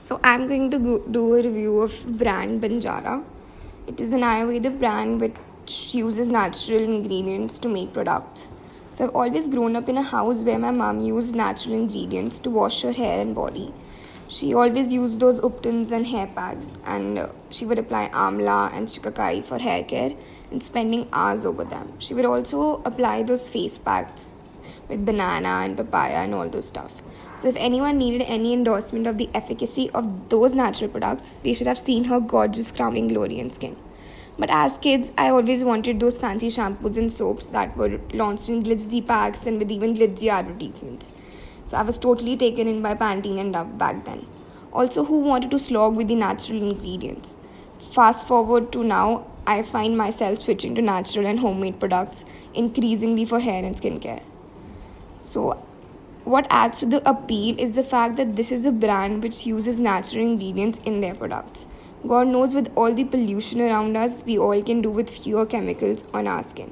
So I'm going to do a review of brand Banjara. It is an Ayurvedic brand which uses natural ingredients to make products. So I've always grown up in a house where my mom used natural ingredients to wash her hair and body. She always used those ubtans and hair packs, and she would apply amla and shikakai for hair care and spending hours over them. She would also apply those face packs with banana and papaya and all those stuff. So, if anyone needed any endorsement of the efficacy of those natural products, they should have seen her gorgeous crowning glory and skin. But as kids, I always wanted those fancy shampoos and soaps that were launched in glitzy packs and with even glitzy advertisements. So I was totally taken in by Pantene and Dove back then. Also, who wanted to slog with the natural ingredients? Fast forward to now, I find myself switching to natural and homemade products increasingly for hair and skincare. So, what adds to the appeal is the fact that this is a brand which uses natural ingredients in their products. God knows, with all the pollution around us, we all can do with fewer chemicals on our skin.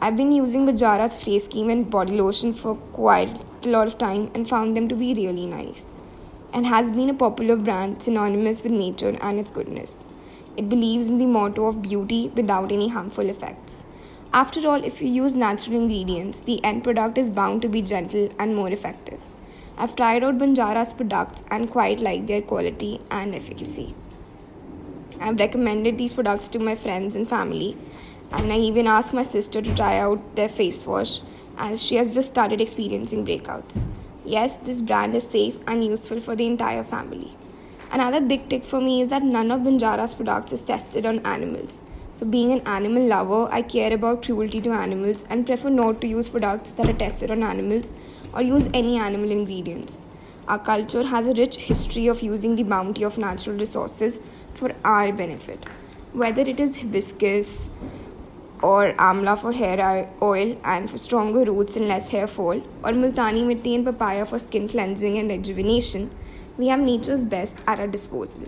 I've been using Banjara's face cream and body lotion for quite a lot of time and found them to be really nice, and has been a popular brand synonymous with nature and its goodness. It believes in the motto of beauty without any harmful effects. After all, if you use natural ingredients, the end product is bound to be gentle and more effective. I've tried out Banjara's products and quite like their quality and efficacy. I've recommended these products to my friends and family, and I even asked my sister to try out their face wash as she has just started experiencing breakouts. Yes, this brand is safe and useful for the entire family. Another big tip for me is that none of Banjara's products is tested on animals. So, being an animal lover, I care about cruelty to animals and prefer not to use products that are tested on animals or use any animal ingredients. Our culture has a rich history of using the bounty of natural resources for our benefit. Whether it is hibiscus or amla for hair oil and for stronger roots and less hair fall, or multani mitti and papaya for skin cleansing and rejuvenation, we have nature's best at our disposal.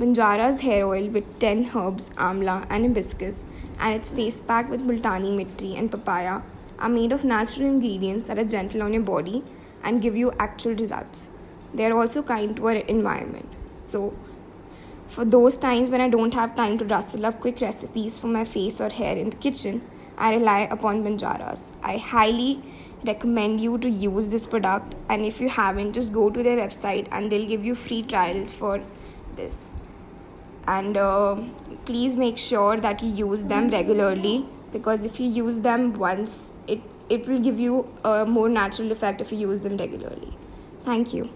Banjara's hair oil with 10 herbs, amla, and hibiscus, and its face pack with multani mitti and papaya are made of natural ingredients that are gentle on your body and give you actual results. They are also kind to our environment. So, for those times when I don't have time to rustle up quick recipes for my face or hair in the kitchen, I rely upon Banjaras. I highly recommend you to use this product, and if you haven't, just go to their website and they'll give you free trials for this and uh, please make sure that you use them regularly because if you use them once it it will give you a more natural effect if you use them regularly. Thank you